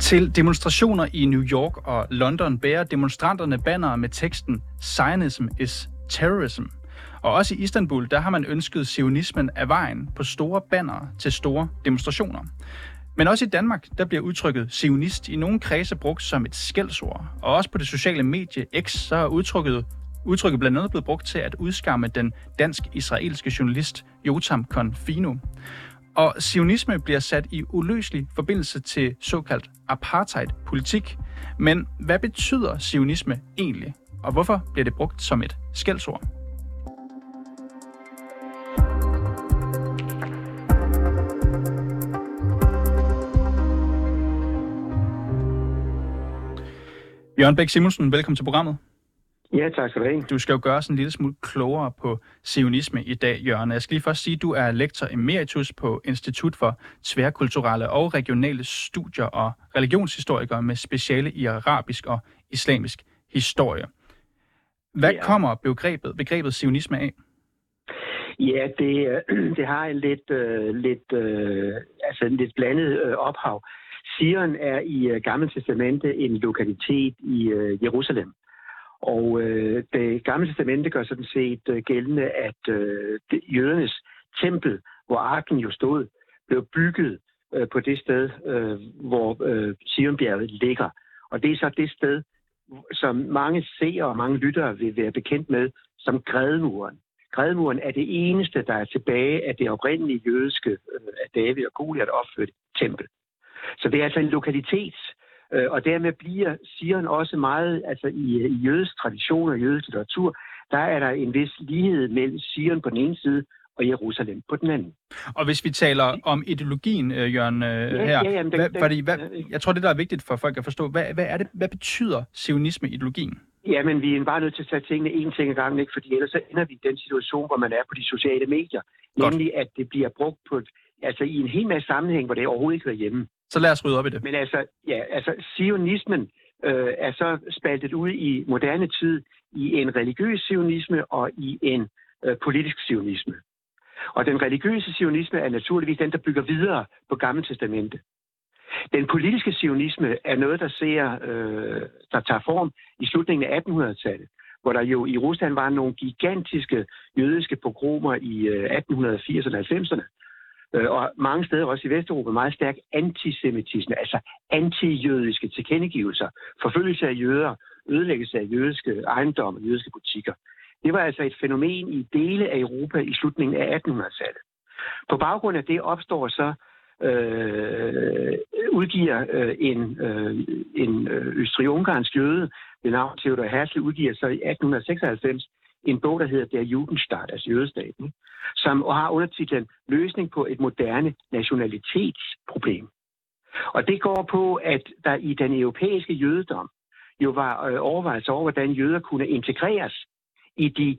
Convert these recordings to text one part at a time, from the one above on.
Til demonstrationer i New York og London bærer demonstranterne bannere med teksten Zionism is terrorism. Og også i Istanbul, der har man ønsket sionismen af vejen på store bannere til store demonstrationer. Men også i Danmark, der bliver udtrykket sionist i nogle kredse brugt som et skældsord. Og også på det sociale medie X, så er udtrykket, udtrykket blandt andet blevet brugt til at udskamme den dansk-israelske journalist Jotam Konfino. Og sionisme bliver sat i uløselig forbindelse til såkaldt apartheid-politik. Men hvad betyder sionisme egentlig? Og hvorfor bliver det brugt som et skældsord? Jørgen Bæk Simonsen, velkommen til programmet. Ja, tak skal du have. Du skal jo gøre sådan en lille smule klogere på sionisme i dag, Jørgen. Jeg skal lige først sige, at du er lektor emeritus på Institut for Tværkulturelle og Regionale Studier og religionshistoriker med speciale i arabisk og islamisk historie. Hvad ja. kommer begrebet, begrebet sionisme af? Ja, det, det har en lidt, uh, lidt, uh, altså en lidt blandet uh, ophav. Sion er i uh, Gamle Testamente en lokalitet i uh, Jerusalem. Og øh, det gamle testamente gør sådan set øh, gældende, at øh, det, jødernes tempel, hvor arken jo stod, blev bygget øh, på det sted, øh, hvor øh, Sionbjerget ligger. Og det er så det sted, som mange seere og mange lyttere vil være bekendt med som Grædemuren. Grædemuren er det eneste, der er tilbage af det oprindelige jødiske, øh, af David og Goliath opført tempel. Så det er altså en lokalitet, Øh, og dermed bliver Sion også meget, altså i, i jødisk tradition og jødisk litteratur, der er der en vis lighed mellem Sion på den ene side og Jerusalem på den anden. Og hvis vi taler om ideologien, øh, Jørgen, øh, ja, her, ja, jamen, den, hvad, fordi, hvad, jeg tror, det der er vigtigt for folk at forstå, hvad, hvad, er det, hvad betyder sionisme-ideologien? Ja, men vi er bare nødt til at tage tingene en ting ad gangen, ikke? fordi ellers så ender vi i den situation, hvor man er på de sociale medier. Godt. Nemlig, at det bliver brugt på, altså i en hel masse sammenhæng, hvor det overhovedet ikke hører hjemme. Så lad os rydde op i det. Men altså, ja, altså sionismen øh, er så spaltet ud i moderne tid i en religiøs sionisme og i en øh, politisk sionisme. Og den religiøse sionisme er naturligvis den, der bygger videre på Gamle Testamente. Den politiske sionisme er noget, der ser, øh, der tager form i slutningen af 1800-tallet, hvor der jo i Rusland var nogle gigantiske jødiske pogromer i øh, 1880'erne og 90'erne, øh, og mange steder også i Vesteuropa meget stærk antisemitisme, altså antijødiske tilkendegivelser, forfølgelse af jøder, ødelæggelse af jødiske ejendomme, jødiske butikker. Det var altså et fænomen i dele af Europa i slutningen af 1800-tallet. På baggrund af det opstår så øh, udgiver øh, en, øh, en øh, østrig-ungarsk jøde ved navn Theodor Herzl udgiver så i 1896 en bog, der hedder Der Judenstaat, altså jødestaten, som har undertitlen Løsning på et moderne nationalitetsproblem. Og det går på, at der i den europæiske jødedom jo var øh, overvejelser over, hvordan jøder kunne integreres i de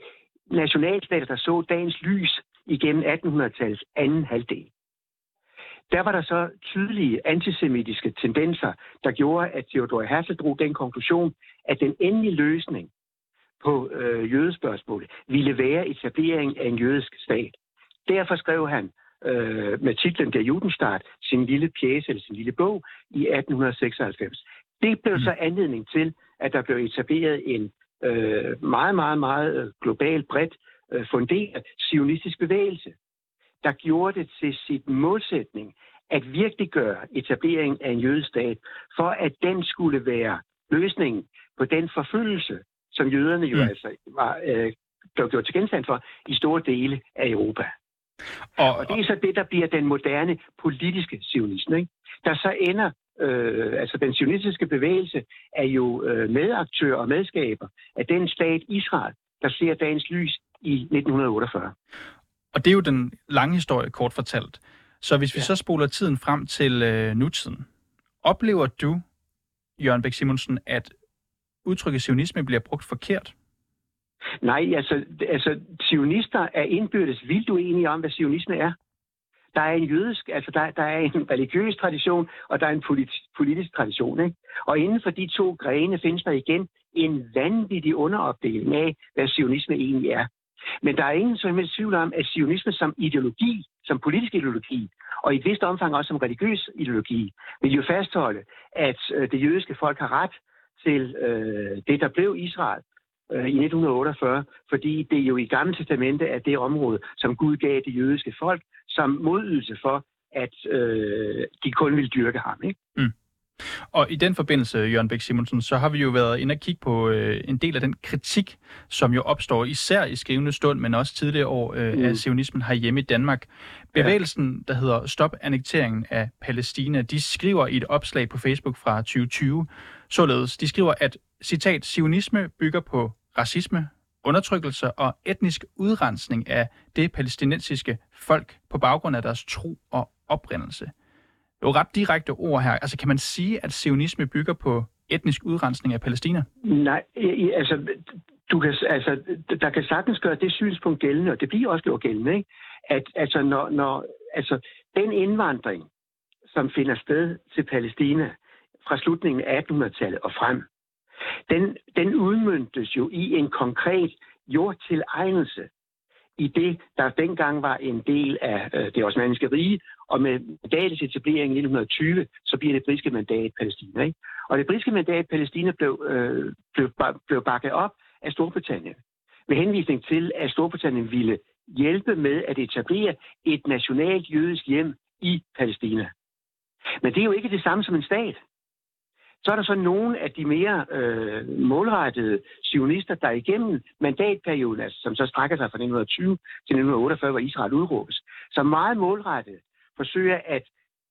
nationalstater, der så dagens lys igennem 1800-tallets anden halvdel. Der var der så tydelige antisemitiske tendenser, der gjorde, at Theodor Herzl drog den konklusion, at den endelige løsning på øh, jødespørgsmålet ville være etablering af en jødisk stat. Derfor skrev han øh, med titlen Der Judenstaat sin lille pjæse eller sin lille bog i 1896. Det blev så mm. anledning til, at der blev etableret en øh, meget, meget, meget øh, global, bredt øh, funderet sionistisk bevægelse, der gjorde det til sit målsætning at virkelig gøre etablering af en jødestat, for at den skulle være løsningen på den forfølgelse, som jøderne jo mm. altså var, øh, blev gjort til genstand for i store dele af Europa. Og, og det er så det, der bliver den moderne politiske sionisme, ikke? der så ender Øh, altså den sionistiske bevægelse er jo øh, medaktør og medskaber af den stat Israel, der ser dagens lys i 1948. Og det er jo den lange historie, kort fortalt. Så hvis vi ja. så spoler tiden frem til øh, nutiden, oplever du, Jørgen Bæk Simonsen, at udtrykket sionisme bliver brugt forkert? Nej, altså, altså sionister er indbyrdes vildt uenige om, hvad sionisme er. Der er en jødisk, altså der, der er en religiøs tradition, og der er en politisk, politisk tradition. Ikke? Og inden for de to grene findes der igen en vanvittig underopdeling af, hvad sionisme egentlig er. Men der er ingen som helst tvivl om, at sionisme som ideologi, som politisk ideologi, og i et vist omfang også som religiøs ideologi, vil jo fastholde, at øh, det jødiske folk har ret til øh, det, der blev Israel øh, i 1948, fordi det jo i Gamle Testamente er det område, som Gud gav det jødiske folk som modydelse for, at øh, de kun vil dyrke ham. Ikke? Mm. Og i den forbindelse, Jørgen Bæk Simonsen, så har vi jo været inde og kigge på øh, en del af den kritik, som jo opstår især i skrivende stund, men også tidligere år øh, mm. af sionismen hjemme i Danmark. Bevægelsen, der hedder Stop annekteringen af Palæstina, de skriver i et opslag på Facebook fra 2020, således, de skriver, at citat, sionisme bygger på racisme, undertrykkelse og etnisk udrensning af det palæstinensiske folk på baggrund af deres tro og oprindelse. Jo ret direkte ord her. Altså kan man sige, at sionisme bygger på etnisk udrensning af Palæstina? Nej, altså, du kan, altså, der kan sagtens gøre det synspunkt gældende, og det bliver også gjort gældende, ikke? at altså, når, når, altså, den indvandring, som finder sted til Palæstina fra slutningen af 1800-tallet og frem, den, den udmyndtes jo i en konkret jordtilegnelse i det, der dengang var en del af øh, det osmaniske rige, og med mandatets etablering i 1920, så bliver det britiske mandat Palæstina. Ikke? Og det britiske mandat Palæstina blev, øh, blev, blev bakket op af Storbritannien, med henvisning til, at Storbritannien ville hjælpe med at etablere et nationalt jødisk hjem i Palæstina. Men det er jo ikke det samme som en stat. Så er der så nogle af de mere øh, målrettede sionister, der igennem mandatperioden, altså, som så strækker sig fra 1920 til 1948, hvor Israel udråbes, så meget målrettet forsøger at,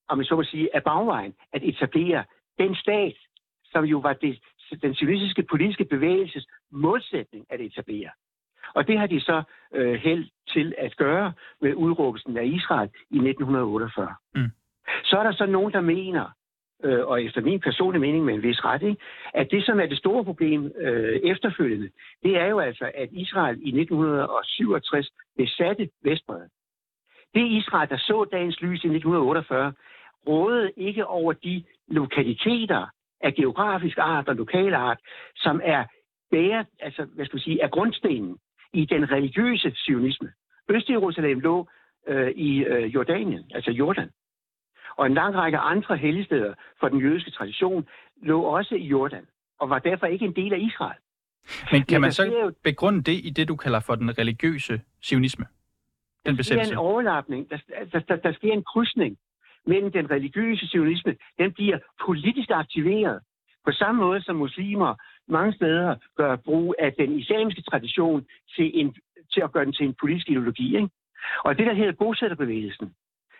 om jeg så må sige, af bagvejen, at etablere den stat, som jo var det, den sionistiske politiske bevægelses målsætning at etablere. Og det har de så øh, held til at gøre med udråbelsen af Israel i 1948. Mm. Så er der så nogen, der mener, øh, og efter min personlige mening med en vis ret, ikke, at det, som er det store problem øh, efterfølgende, det er jo altså, at Israel i 1967 besatte Vestbredden. Det Israel, der så dagens lys i 1948, rådede ikke over de lokaliteter af geografisk art og lokal art, som er bære, altså, hvad skal sige, er grundstenen i den religiøse sionisme. Øst-Jerusalem lå øh, i øh, Jordanien, altså Jordan. Og en lang række andre helligsteder for den jødiske tradition lå også i Jordan, og var derfor ikke en del af Israel. Men kan man så begrunde det i det, du kalder for den religiøse sionisme? Den der sker en overlapning, der, der, der, der sker en krydsning mellem den religiøse sionisme, den bliver politisk aktiveret på samme måde som muslimer mange steder gør brug af den islamiske tradition til, en, til at gøre den til en politisk ideologi. Ikke? Og det, der hedder bosætterbevægelsen,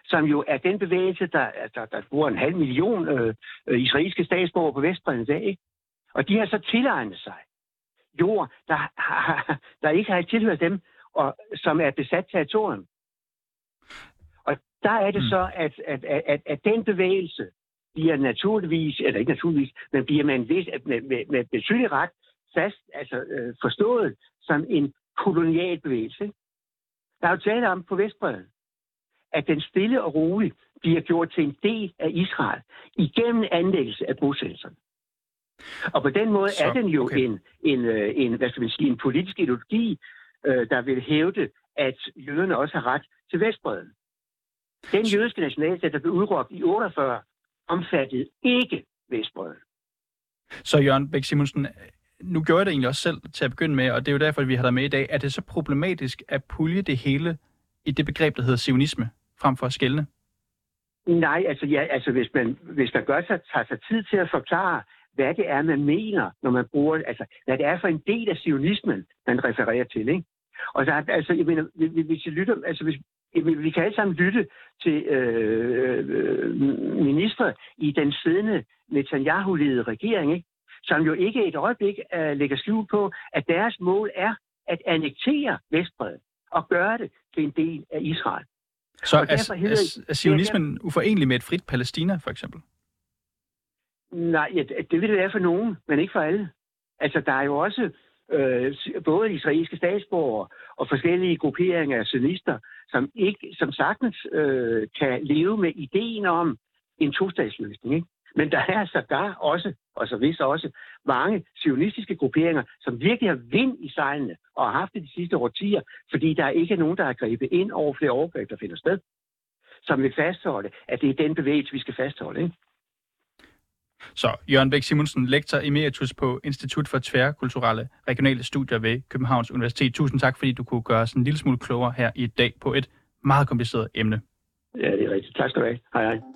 som jo er den bevægelse, der, der, der bor en halv million øh, øh, israelske statsborgere på Vestbredden i dag. Ikke? Og de har så tilegnet sig jord, der, har, der ikke har tilhørt dem, og som er besat territorium. Og der er det mm. så, at, at, at, at den bevægelse bliver naturligvis, eller ikke naturligvis, men bliver med en vis, med, med, med betydelig ret fast, altså øh, forstået som en kolonial bevægelse. Der er jo tale om på Vestbredden, at den stille og roligt bliver gjort til en del af Israel igennem anlæggelse af bosættelserne. Og på den måde Så, er den jo okay. en, en, øh, en, hvad skal man sige, en politisk ideologi, øh, der vil hævde, at jøderne også har ret til Vestbredden. Den jødiske nationalstat, der blev udråbt i 48, omfattede ikke Vestbredden. Så Jørgen Bæk Simonsen, nu gør jeg det egentlig også selv til at begynde med, og det er jo derfor, at vi har dig med i dag. Er det så problematisk at pulje det hele i det begreb, der hedder sionisme, frem for at skælne? Nej, altså, ja, altså hvis, man, hvis man gør sig, tager sig tid til at forklare, hvad det er, man mener, når man bruger, altså hvad det er for en del af sionismen, man refererer til, ikke? Og så, altså, jeg mener, hvis vi lytter, altså hvis, vi kan alle sammen lytte til øh, øh, ministre i den siddende Netanyahu-ledede regering, ikke? som jo ikke et øjeblik uh, lægger skjul på, at deres mål er at annektere Vestbredden og gøre det til en del af Israel. Så er, er, er sionismen uforenelig med et frit Palæstina, for eksempel? Nej, ja, det vil det være for nogen, men ikke for alle. Altså, der er jo også øh, både israelske statsborgere og forskellige grupperinger af sionister, som, ikke, som sagtens øh, kan leve med ideen om en tostatsløsning. Ikke? Men der er sågar også, og så vist også, mange sionistiske grupperinger, som virkelig har vind i sejlene og har haft det de sidste årtier, fordi der ikke er nogen, der har grebet ind over flere overgreb, der finder sted, som vil fastholde, at det er den bevægelse, vi skal fastholde. Ikke? Så Jørgen Bæk Simonsen, lektor emeritus på Institut for Tværkulturelle Regionale Studier ved Københavns Universitet. Tusind tak, fordi du kunne gøre os en lille smule klogere her i dag på et meget kompliceret emne. Ja, det er rigtigt. Tak skal du have. Hej hej.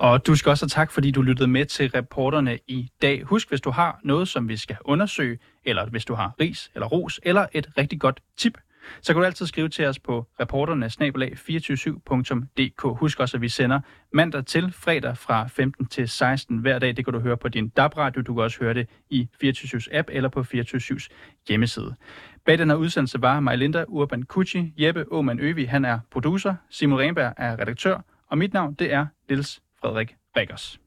Og du skal også have tak, fordi du lyttede med til reporterne i dag. Husk, hvis du har noget, som vi skal undersøge, eller hvis du har ris eller ros, eller et rigtig godt tip, så kan du altid skrive til os på reporterne-247.dk. Husk også, at vi sender mandag til fredag fra 15 til 16 hver dag. Det kan du høre på din DAB-radio. Du kan også høre det i 24 app eller på 24 hjemmeside. Bag den her udsendelse var Majlinda Urban Kucci, Jeppe Åman Øvi, han er producer, Simon Renberg er redaktør, og mit navn det er Nils Frederik Baggers.